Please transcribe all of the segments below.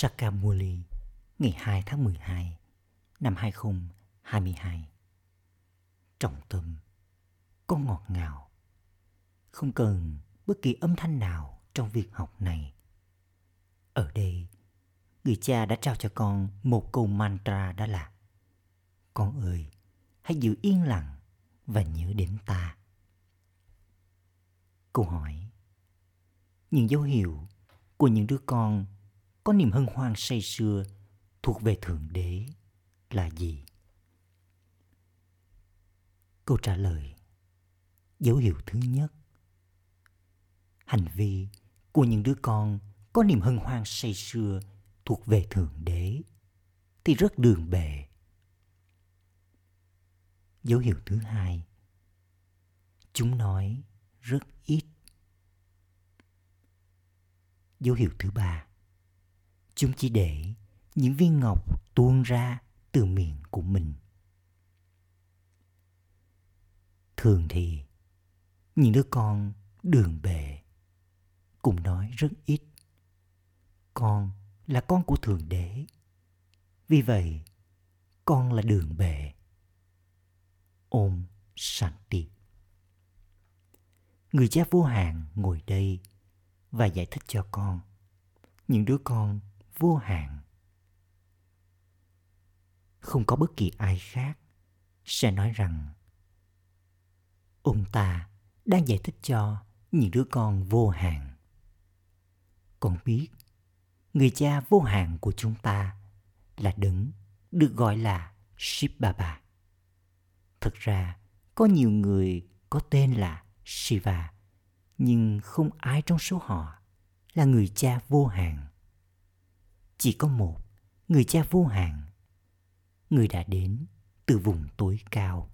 Sakamuli ngày 2 tháng 12 năm 2022. Trọng tâm, con ngọt ngào. Không cần bất kỳ âm thanh nào trong việc học này. Ở đây, người cha đã trao cho con một câu mantra đó là Con ơi, hãy giữ yên lặng và nhớ đến ta. Câu hỏi Những dấu hiệu của những đứa con có niềm hân hoan say sưa thuộc về Thượng Đế là gì? Câu trả lời, Dấu hiệu thứ nhất Hành vi của những đứa con có niềm hân hoan say sưa thuộc về Thượng Đế thì rất đường bề. Dấu hiệu thứ hai, Chúng nói rất ít. Dấu hiệu thứ ba chúng chỉ để những viên ngọc tuôn ra từ miệng của mình. Thường thì, những đứa con đường bề cũng nói rất ít. Con là con của thượng đế. Vì vậy, con là đường bề. Ôm shanti. Người cha vô hạn ngồi đây và giải thích cho con, những đứa con vô hạn. Không có bất kỳ ai khác sẽ nói rằng ông ta đang giải thích cho những đứa con vô hạn. Con biết người cha vô hạn của chúng ta là đấng được gọi là Shiv Baba. Thực ra, có nhiều người có tên là Shiva, nhưng không ai trong số họ là người cha vô hạn chỉ có một, người cha vô hạn. Người đã đến từ vùng tối cao.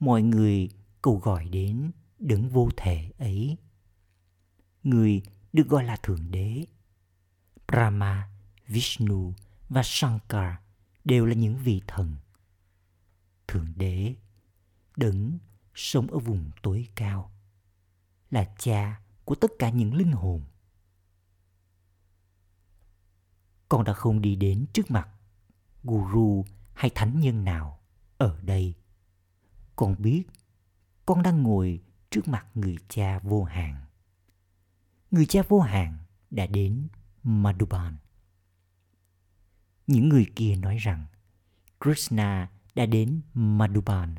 Mọi người cầu gọi đến đấng vô thể ấy. Người được gọi là thượng đế. Brahma, vishnu và shankar đều là những vị thần. Thượng đế đấng sống ở vùng tối cao, là cha của tất cả những linh hồn. Con đã không đi đến trước mặt guru hay thánh nhân nào ở đây. Con biết con đang ngồi trước mặt người cha vô hạn người cha vô hạn đã đến madhuban. Những người kia nói rằng, krishna đã đến madhuban,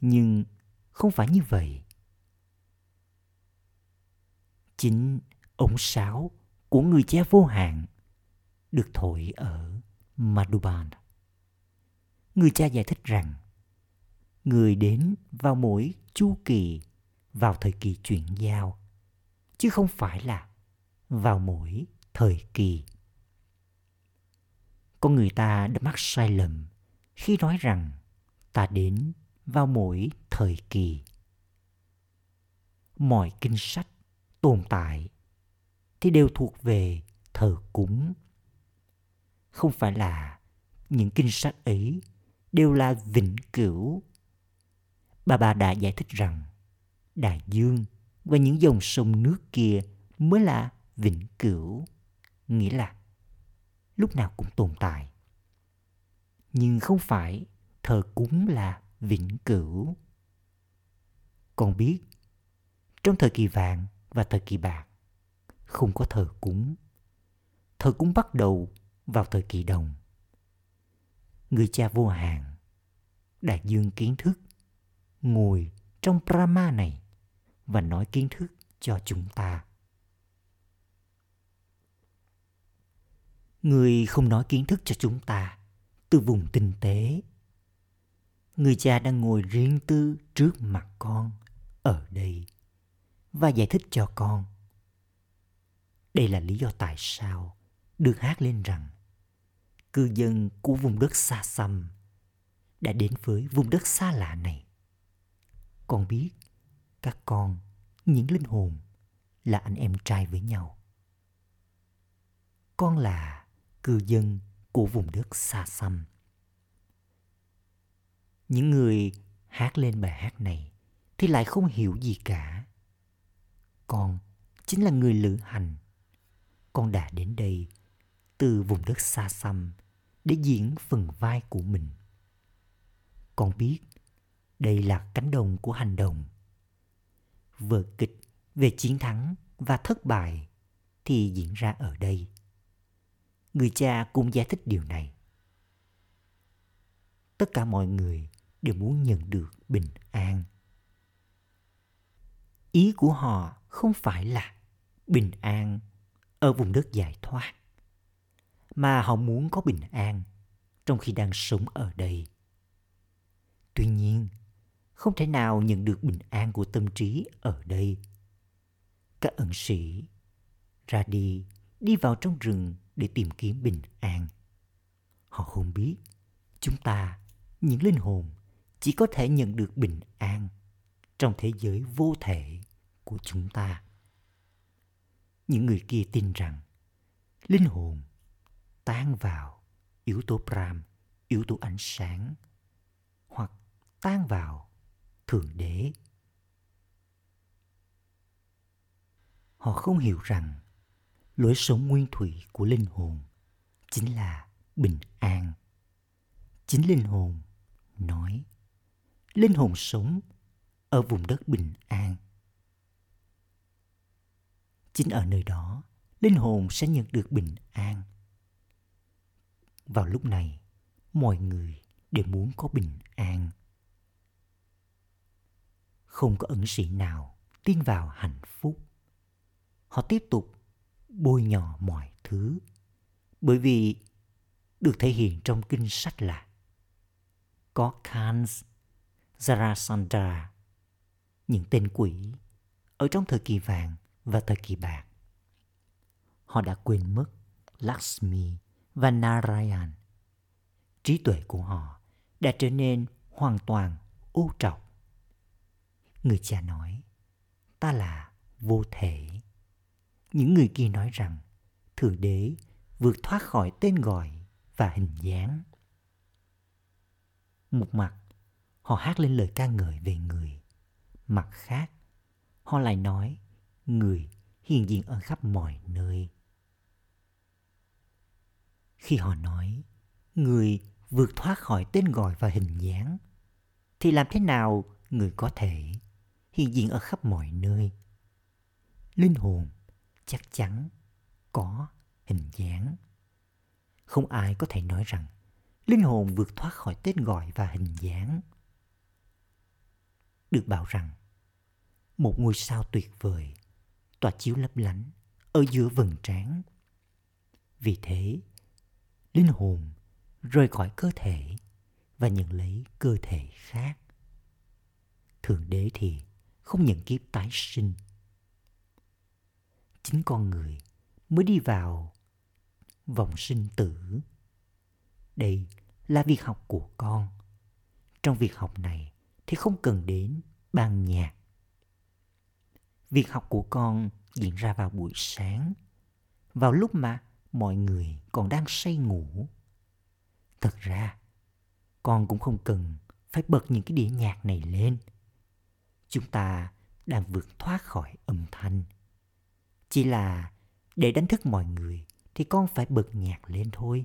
nhưng không phải như vậy. Chính ống sáo của người cha vô hạn được thổi ở Madhuban. Người cha giải thích rằng, người đến vào mỗi chu kỳ, vào thời kỳ chuyển giao, chứ không phải là vào mỗi thời kỳ con người ta đã mắc sai lầm khi nói rằng ta đến vào mỗi thời kỳ mọi kinh sách tồn tại thì đều thuộc về thờ cúng không phải là những kinh sách ấy đều là vĩnh cửu. Bà bà đã giải thích rằng đại dương và những dòng sông nước kia mới là vĩnh cửu, nghĩa là lúc nào cũng tồn tại. Nhưng không phải thờ cúng là vĩnh cửu. Con biết, trong thời kỳ vàng và thời kỳ bạc, không có thờ cúng. Thờ cúng bắt đầu vào thời kỳ đồng. Người cha vô hạn, đại dương kiến thức, ngồi trong Brahma này và nói kiến thức cho chúng ta. Người không nói kiến thức cho chúng ta từ vùng tinh tế. Người cha đang ngồi riêng tư trước mặt con ở đây và giải thích cho con. Đây là lý do tại sao được hát lên rằng cư dân của vùng đất xa xăm đã đến với vùng đất xa lạ này. Con biết các con, những linh hồn là anh em trai với nhau. Con là cư dân của vùng đất xa xăm. Những người hát lên bài hát này thì lại không hiểu gì cả. Con chính là người lữ hành. Con đã đến đây từ vùng đất xa xăm để diễn phần vai của mình. Con biết đây là cánh đồng của hành động. Vở kịch về chiến thắng và thất bại thì diễn ra ở đây. Người cha cũng giải thích điều này. Tất cả mọi người đều muốn nhận được bình an. Ý của họ không phải là bình an ở vùng đất giải thoát, mà họ muốn có bình an trong khi đang sống ở đây. Tuy nhiên, không thể nào nhận được bình an của tâm trí ở đây. Các ẩn sĩ ra đi, đi vào trong rừng để tìm kiếm bình an. Họ không biết chúng ta, những linh hồn, chỉ có thể nhận được bình an trong thế giới vô thể của chúng ta. Những người kia tin rằng linh hồn tan vào yếu tố Pram, yếu tố ánh sáng, hoặc tan vào Thượng Đế. Họ không hiểu rằng lối sống nguyên thủy của linh hồn chính là bình an. Chính linh hồn nói, linh hồn sống ở vùng đất bình an. Chính ở nơi đó, linh hồn sẽ nhận được bình an. Vào lúc này, mọi người đều muốn có bình an. Không có ẩn sĩ nào tin vào hạnh phúc. Họ tiếp tục bôi nhọ mọi thứ bởi vì được thể hiện trong kinh sách là có kans Zarasandra, những tên quỷ ở trong thời kỳ vàng và thời kỳ bạc. Họ đã quên mất Lakshmi và Narayan. Trí tuệ của họ đã trở nên hoàn toàn ô trọc. Người cha nói, ta là vô thể. Những người kia nói rằng Thượng Đế vượt thoát khỏi tên gọi và hình dáng. Một mặt, họ hát lên lời ca ngợi về người. Mặt khác, họ lại nói người hiện diện ở khắp mọi nơi. Khi họ nói người vượt thoát khỏi tên gọi và hình dáng, thì làm thế nào người có thể hiện diện ở khắp mọi nơi? Linh hồn chắc chắn có hình dáng. Không ai có thể nói rằng linh hồn vượt thoát khỏi tên gọi và hình dáng. Được bảo rằng một ngôi sao tuyệt vời tỏa chiếu lấp lánh ở giữa vầng trán. Vì thế, linh hồn rời khỏi cơ thể và nhận lấy cơ thể khác. Thượng đế thì không nhận kiếp tái sinh chính con người mới đi vào vòng sinh tử. Đây là việc học của con. Trong việc học này thì không cần đến ban nhạc. Việc học của con diễn ra vào buổi sáng, vào lúc mà mọi người còn đang say ngủ. Thật ra, con cũng không cần phải bật những cái đĩa nhạc này lên. Chúng ta đang vượt thoát khỏi âm thanh chỉ là để đánh thức mọi người thì con phải bật nhạc lên thôi.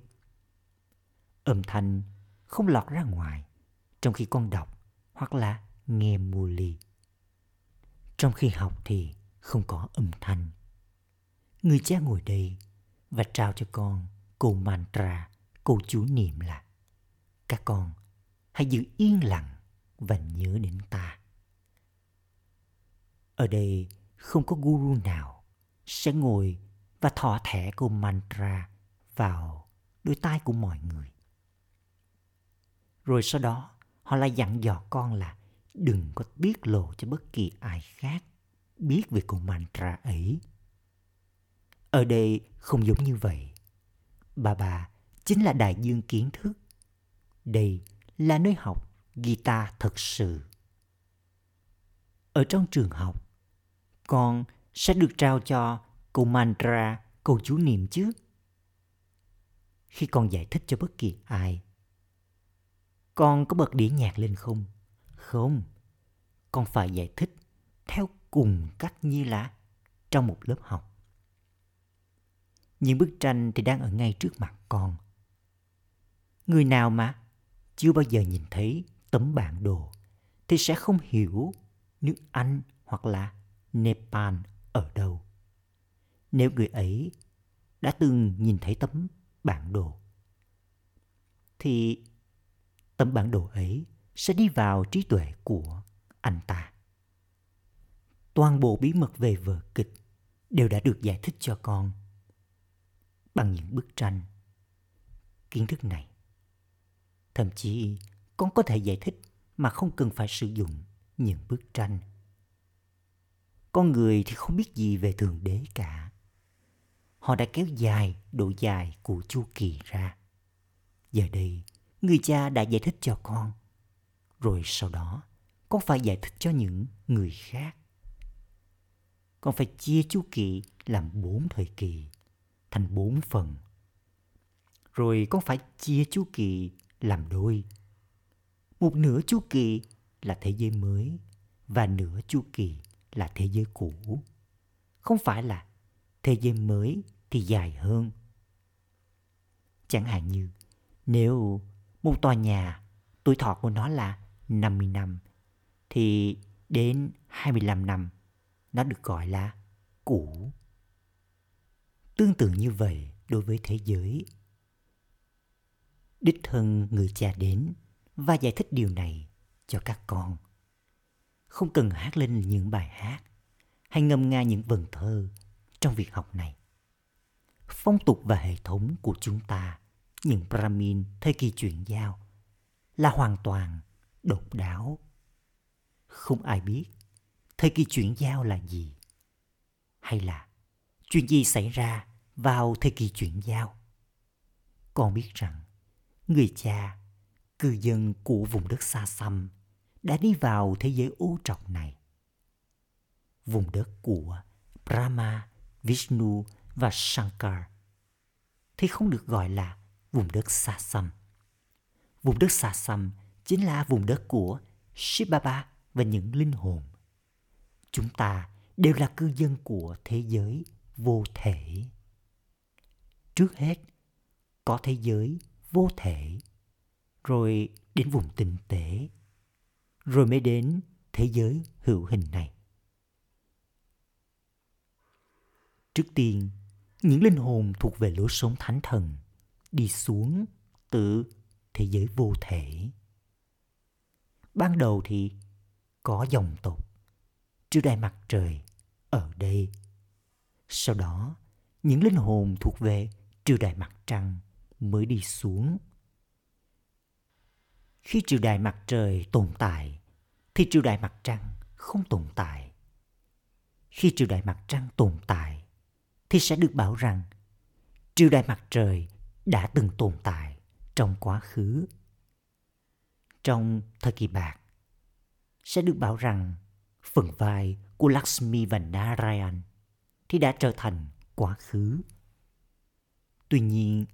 Âm thanh không lọt ra ngoài trong khi con đọc hoặc là nghe mùa lì. Trong khi học thì không có âm thanh. Người cha ngồi đây và trao cho con câu mantra, câu chú niệm là Các con hãy giữ yên lặng và nhớ đến ta. Ở đây không có guru nào sẽ ngồi và thọ thẻ câu mantra vào đôi tai của mọi người. Rồi sau đó họ lại dặn dò con là đừng có tiết lộ cho bất kỳ ai khác biết về câu mantra ấy. Ở đây không giống như vậy. Bà bà chính là đại dương kiến thức. Đây là nơi học guitar thật sự. Ở trong trường học, con sẽ được trao cho câu mantra, câu chú niệm chứ. Khi con giải thích cho bất kỳ ai, con có bật đĩa nhạc lên không? Không, con phải giải thích theo cùng cách như là trong một lớp học những bức tranh thì đang ở ngay trước mặt con. Người nào mà chưa bao giờ nhìn thấy tấm bản đồ thì sẽ không hiểu nước Anh hoặc là Nepal ở đâu. Nếu người ấy đã từng nhìn thấy tấm bản đồ, thì tấm bản đồ ấy sẽ đi vào trí tuệ của anh ta. Toàn bộ bí mật về vở kịch đều đã được giải thích cho con bằng những bức tranh. Kiến thức này, thậm chí con có thể giải thích mà không cần phải sử dụng những bức tranh. Con người thì không biết gì về Thượng Đế cả. Họ đã kéo dài độ dài của chu kỳ ra. Giờ đây, người cha đã giải thích cho con. Rồi sau đó, con phải giải thích cho những người khác. Con phải chia chu kỳ làm bốn thời kỳ, thành bốn phần. Rồi con phải chia chu kỳ làm đôi. Một nửa chu kỳ là thế giới mới và nửa chu kỳ là thế giới cũ. Không phải là thế giới mới thì dài hơn. Chẳng hạn như, nếu một tòa nhà tuổi thọ của nó là 50 năm, thì đến 25 năm nó được gọi là cũ. Tương tự như vậy đối với thế giới. Đích thân người cha đến và giải thích điều này cho các con. Không cần hát lên những bài hát hay ngâm nga những vần thơ trong việc học này. Phong tục và hệ thống của chúng ta, những Brahmin thời kỳ chuyển giao, là hoàn toàn độc đáo. Không ai biết thời kỳ chuyển giao là gì. Hay là chuyện gì xảy ra vào thời kỳ chuyển giao. Con biết rằng người cha, cư dân của vùng đất xa xăm đã đi vào thế giới ô trọc này. Vùng đất của Brahma, Vishnu và Shankar thì không được gọi là vùng đất xa xăm. Vùng đất xa xăm chính là vùng đất của Shibaba và những linh hồn. Chúng ta đều là cư dân của thế giới vô thể. Trước hết, có thế giới vô thể, rồi đến vùng tinh tế, rồi mới đến thế giới hữu hình này. Trước tiên, những linh hồn thuộc về lối sống thánh thần đi xuống từ thế giới vô thể. Ban đầu thì có dòng tộc trước đại mặt trời ở đây. Sau đó, những linh hồn thuộc về triều đại mặt trăng mới đi xuống. Khi triều đại mặt trời tồn tại, thì triều đại mặt trăng không tồn tại. Khi triều đại mặt trăng tồn tại, thì sẽ được bảo rằng triều đại mặt trời đã từng tồn tại trong quá khứ. Trong thời kỳ bạc, sẽ được bảo rằng phần vai của Lakshmi và Narayan thì đã trở thành quá khứ. Tuy nhiên,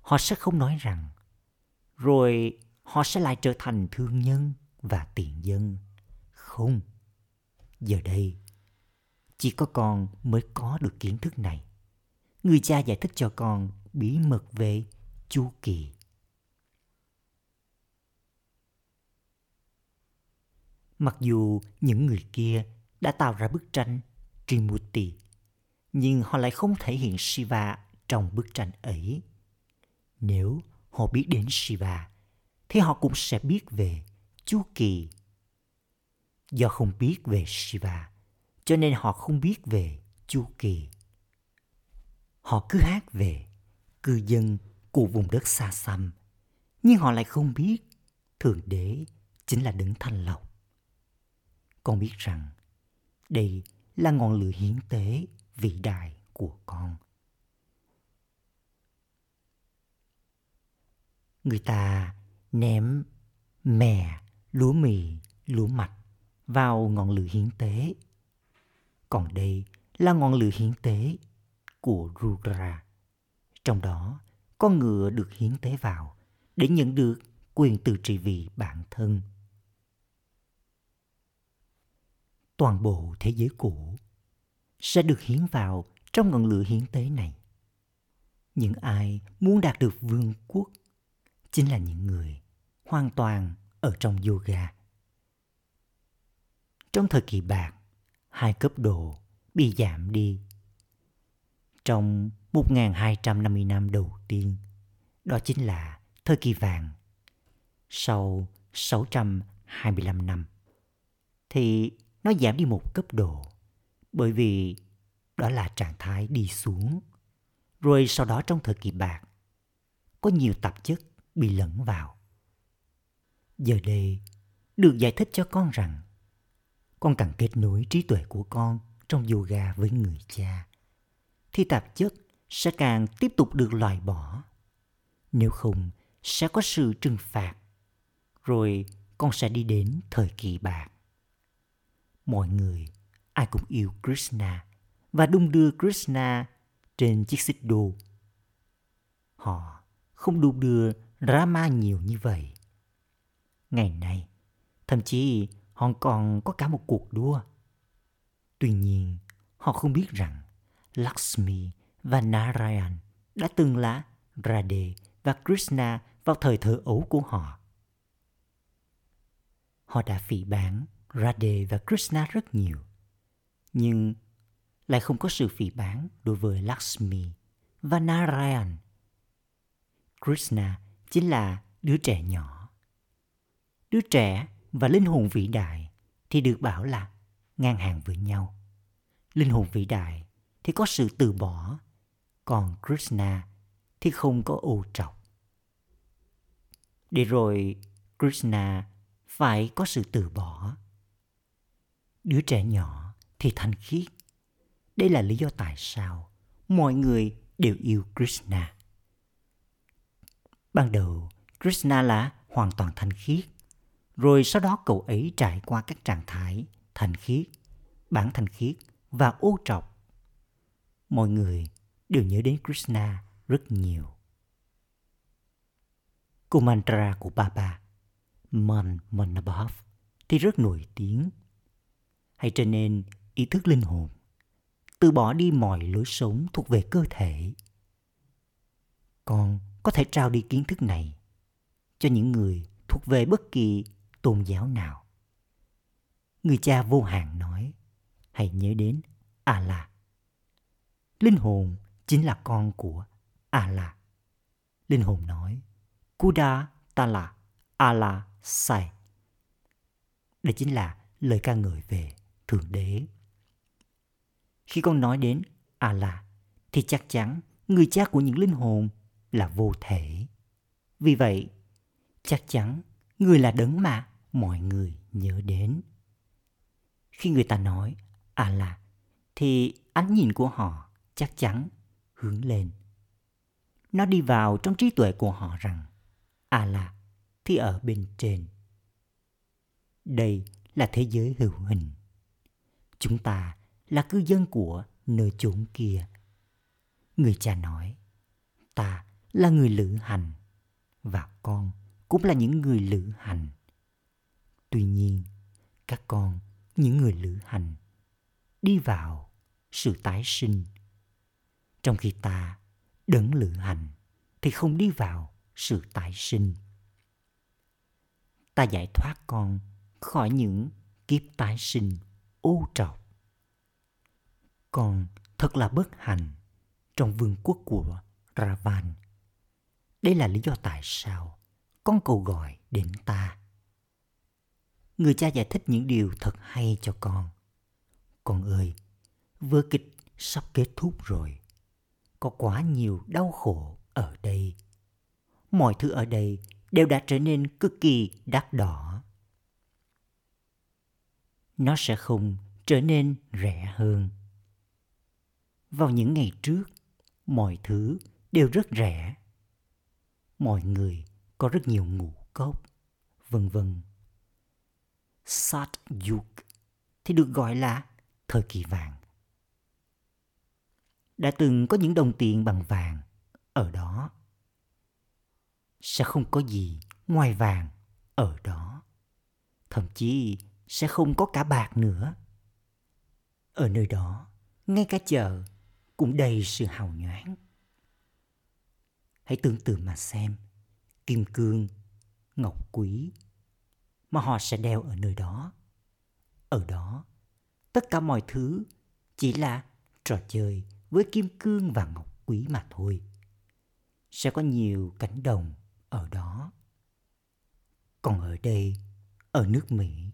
họ sẽ không nói rằng rồi họ sẽ lại trở thành thương nhân và tiền dân. Không. Giờ đây, chỉ có con mới có được kiến thức này. Người cha giải thích cho con bí mật về chu kỳ. Mặc dù những người kia đã tạo ra bức tranh Trimurti, nhưng họ lại không thể hiện Shiva trong bức tranh ấy. Nếu họ biết đến Shiva, thì họ cũng sẽ biết về chu kỳ. Do không biết về Shiva, cho nên họ không biết về chu kỳ. Họ cứ hát về cư dân của vùng đất xa xăm, nhưng họ lại không biết Thượng Đế chính là đấng thanh lọc. Con biết rằng đây là ngọn lửa hiến tế vĩ đại của con. Người ta ném mè, lúa mì, lúa mạch vào ngọn lửa hiến tế. Còn đây là ngọn lửa hiến tế của Rudra. Trong đó, con ngựa được hiến tế vào để nhận được quyền tự trị vì bản thân. Toàn bộ thế giới cũ sẽ được hiến vào trong ngọn lửa hiến tế này. những ai muốn đạt được vương quốc chính là những người hoàn toàn ở trong yoga. Trong thời kỳ bạc, hai cấp độ bị giảm đi. Trong 1.250 năm đầu tiên, đó chính là thời kỳ vàng. Sau 625 năm, thì nó giảm đi một cấp độ bởi vì đó là trạng thái đi xuống. Rồi sau đó trong thời kỳ bạc, có nhiều tạp chất bị lẫn vào. Giờ đây, được giải thích cho con rằng con cần kết nối trí tuệ của con trong yoga với người cha, thì tạp chất sẽ càng tiếp tục được loại bỏ. Nếu không, sẽ có sự trừng phạt. Rồi con sẽ đi đến thời kỳ bạc. Mọi người, ai cũng yêu Krishna và đung đưa Krishna trên chiếc xích đu. Họ không đung đưa Rama nhiều như vậy. Ngày nay, thậm chí họ còn có cả một cuộc đua. Tuy nhiên, họ không biết rằng Lakshmi và Narayan đã từng là Radhe và Krishna vào thời thơ ấu của họ. Họ đã phỉ bán Radhe và Krishna rất nhiều, nhưng lại không có sự phỉ báng đối với Lakshmi và Narayan. Krishna chính là đứa trẻ nhỏ. Đứa trẻ và linh hồn vĩ đại thì được bảo là ngang hàng với nhau. Linh hồn vĩ đại thì có sự từ bỏ, còn Krishna thì không có ô trọc. Để rồi Krishna phải có sự từ bỏ. Đứa trẻ nhỏ thì thanh khiết. Đây là lý do tại sao mọi người đều yêu Krishna. Ban đầu, Krishna là hoàn toàn thanh khiết. Rồi sau đó cậu ấy trải qua các trạng thái thanh khiết, bản thanh khiết và ô trọc. Mọi người đều nhớ đến Krishna rất nhiều. Câu mantra của Baba, Man Manabhav, thì rất nổi tiếng. Hãy trở nên ý thức linh hồn, từ bỏ đi mọi lối sống thuộc về cơ thể. Con có thể trao đi kiến thức này cho những người thuộc về bất kỳ tôn giáo nào. Người cha vô hạn nói, hãy nhớ đến Allah. Linh hồn chính là con của Allah. Linh hồn nói, Kuda Tala Allah Sai. Đây chính là lời ca ngợi về Thượng Đế. Khi con nói đến Allah, thì chắc chắn người cha của những linh hồn là vô thể. Vì vậy, chắc chắn người là đấng mà mọi người nhớ đến. Khi người ta nói Allah, thì ánh nhìn của họ chắc chắn hướng lên. Nó đi vào trong trí tuệ của họ rằng Allah thì ở bên trên. Đây là thế giới hữu hình. Chúng ta là cư dân của nơi chốn kia. Người cha nói, ta là người lữ hành và con cũng là những người lữ hành. Tuy nhiên, các con, những người lữ hành, đi vào sự tái sinh. Trong khi ta đấng lữ hành thì không đi vào sự tái sinh. Ta giải thoát con khỏi những kiếp tái sinh ô trọc. Con thật là bất hạnh trong vương quốc của Ravan đây là lý do tại sao con cầu gọi đến ta. Người cha giải thích những điều thật hay cho con. Con ơi, vở kịch sắp kết thúc rồi. Có quá nhiều đau khổ ở đây. Mọi thứ ở đây đều đã trở nên cực kỳ đắt đỏ. Nó sẽ không trở nên rẻ hơn. Vào những ngày trước, mọi thứ đều rất rẻ mọi người có rất nhiều ngũ cốc, vân vân. Sat Yuk thì được gọi là thời kỳ vàng. Đã từng có những đồng tiền bằng vàng ở đó. Sẽ không có gì ngoài vàng ở đó. Thậm chí sẽ không có cả bạc nữa. Ở nơi đó, ngay cả chợ cũng đầy sự hào nhoáng. Hãy tưởng tượng mà xem, kim cương, ngọc quý mà họ sẽ đeo ở nơi đó. Ở đó, tất cả mọi thứ chỉ là trò chơi với kim cương và ngọc quý mà thôi. Sẽ có nhiều cánh đồng ở đó. Còn ở đây, ở nước Mỹ,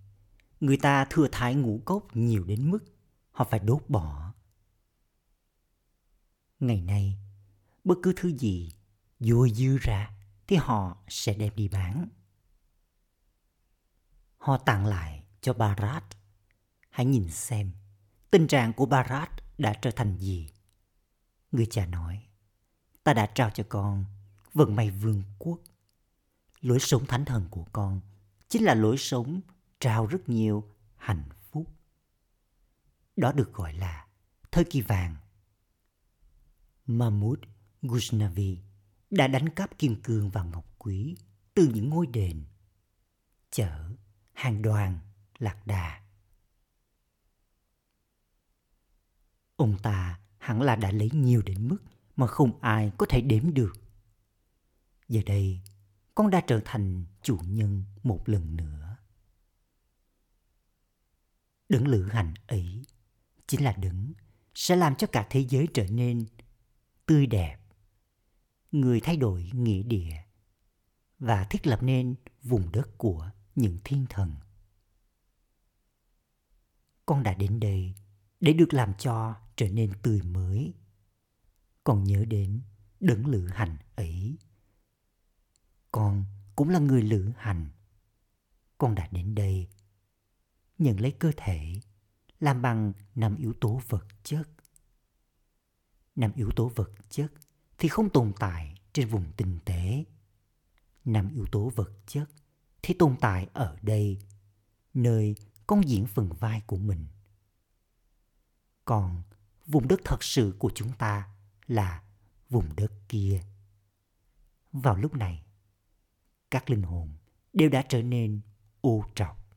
người ta thừa thái ngũ cốc nhiều đến mức họ phải đốt bỏ. Ngày nay, bất cứ thứ gì dôi dư ra thì họ sẽ đem đi bán. Họ tặng lại cho Barat. Hãy nhìn xem tình trạng của Barat đã trở thành gì. Người cha nói, ta đã trao cho con vận may vương quốc. Lối sống thánh thần của con chính là lối sống trao rất nhiều hạnh phúc. Đó được gọi là thời kỳ vàng. Mahmud Ghaznavi đã đánh cắp kim cương và ngọc quý từ những ngôi đền, chợ, hàng đoàn, lạc đà. Ông ta hẳn là đã lấy nhiều đến mức mà không ai có thể đếm được. Giờ đây, con đã trở thành chủ nhân một lần nữa. Đấng lữ hành ấy chính là đấng sẽ làm cho cả thế giới trở nên tươi đẹp. Người thay đổi nghĩa địa và thiết lập nên vùng đất của những thiên thần. Con đã đến đây để được làm cho trở nên tươi mới. Con nhớ đến đấng lữ hành ấy. Con cũng là người lữ hành. Con đã đến đây, nhận lấy cơ thể làm bằng năm yếu tố vật chất. Năm yếu tố vật chất thì không tồn tại trên vùng tinh tế. Năm yếu tố vật chất thì tồn tại ở đây, nơi con diễn phần vai của mình. Còn vùng đất thật sự của chúng ta là vùng đất kia. Vào lúc này, các linh hồn đều đã trở nên ô trọc.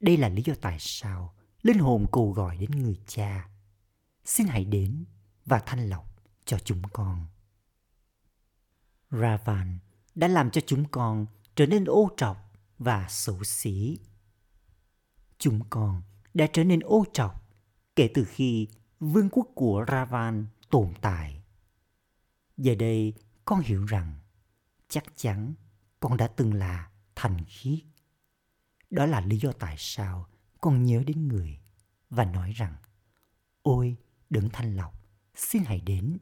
Đây là lý do tại sao linh hồn cầu gọi đến người cha. Xin hãy đến và thanh lọc cho chúng con. Ravan đã làm cho chúng con trở nên ô trọc và xấu xí. Chúng con đã trở nên ô trọc kể từ khi vương quốc của Ravan tồn tại. Giờ đây con hiểu rằng chắc chắn con đã từng là thành khiết. Đó là lý do tại sao con nhớ đến người và nói rằng Ôi, đừng thanh lọc, xin hãy đến.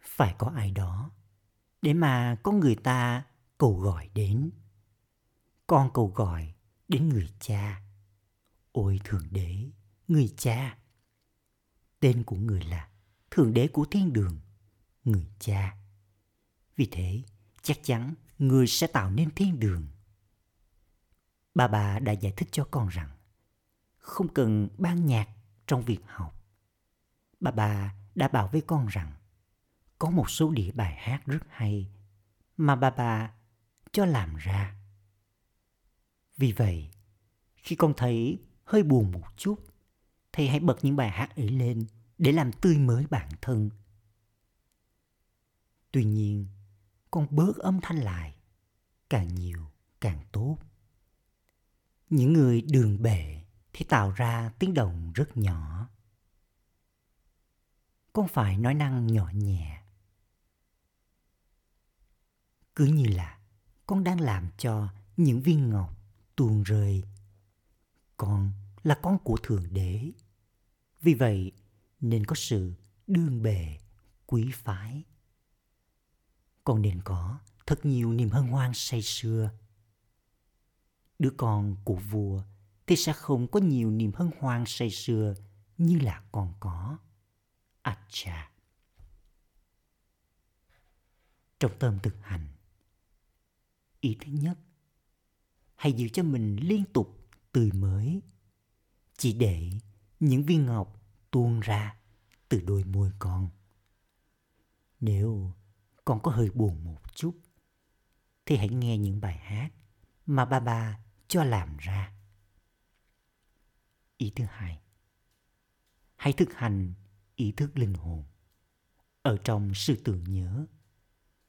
Phải có ai đó để mà có người ta cầu gọi đến. Con cầu gọi đến người cha. Ôi Thượng Đế, người cha. Tên của người là Thượng Đế của Thiên Đường, người cha. Vì thế, chắc chắn người sẽ tạo nên thiên đường. Bà bà đã giải thích cho con rằng không cần ban nhạc trong việc học. Bà bà đã bảo với con rằng có một số đĩa bài hát rất hay mà bà bà cho làm ra. Vì vậy, khi con thấy hơi buồn một chút, thì hãy bật những bài hát ấy lên để làm tươi mới bản thân. Tuy nhiên, con bớt âm thanh lại, càng nhiều càng tốt. Những người đường bệ thì tạo ra tiếng động rất nhỏ. Con phải nói năng nhỏ nhẹ cứ như là con đang làm cho những viên ngọc tuôn rơi. Con là con của Thượng Đế. Vì vậy nên có sự đương bề, quý phái. Con nên có thật nhiều niềm hân hoan say sưa. Đứa con của vua thì sẽ không có nhiều niềm hân hoan say sưa như là con có. Acha. Trong tâm thực hành, ý thứ nhất hãy giữ cho mình liên tục tươi mới chỉ để những viên ngọc tuôn ra từ đôi môi con nếu con có hơi buồn một chút thì hãy nghe những bài hát mà ba ba cho làm ra ý thứ hai hãy thực hành ý thức linh hồn. Ở trong sự tưởng nhớ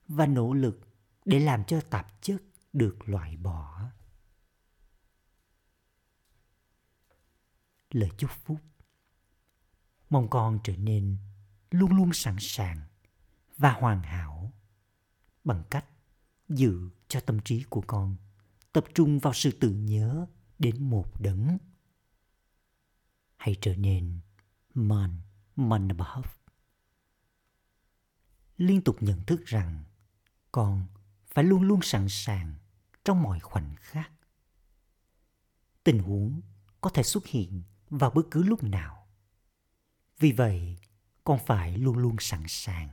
và nỗ lực để làm cho tạp chất được loại bỏ. Lời chúc phúc mong con trở nên luôn luôn sẵn sàng và hoàn hảo bằng cách giữ cho tâm trí của con tập trung vào sự tưởng nhớ đến một đấng. Hãy trở nên man Manabhav. liên tục nhận thức rằng con phải luôn luôn sẵn sàng trong mọi khoảnh khắc. Tình huống có thể xuất hiện vào bất cứ lúc nào. Vì vậy, con phải luôn luôn sẵn sàng.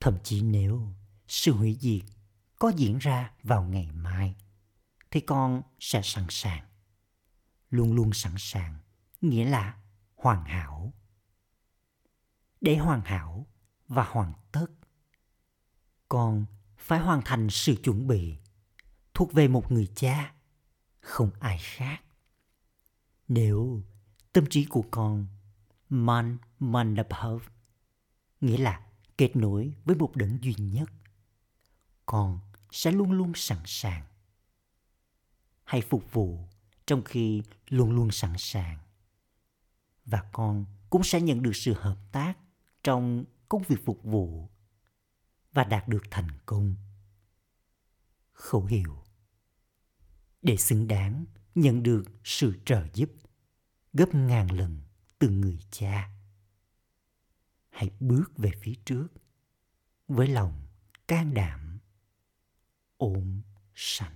Thậm chí nếu sự hủy diệt có diễn ra vào ngày mai, thì con sẽ sẵn sàng. Luôn luôn sẵn sàng, nghĩa là hoàn hảo để hoàn hảo và hoàn tất. Con phải hoàn thành sự chuẩn bị thuộc về một người cha, không ai khác. Nếu tâm trí của con man man above nghĩa là kết nối với một đấng duy nhất, con sẽ luôn luôn sẵn sàng. Hãy phục vụ trong khi luôn luôn sẵn sàng. Và con cũng sẽ nhận được sự hợp tác trong công việc phục vụ và đạt được thành công. Khẩu hiệu để xứng đáng nhận được sự trợ giúp gấp ngàn lần từ người cha. Hãy bước về phía trước với lòng can đảm, ôm sẵn.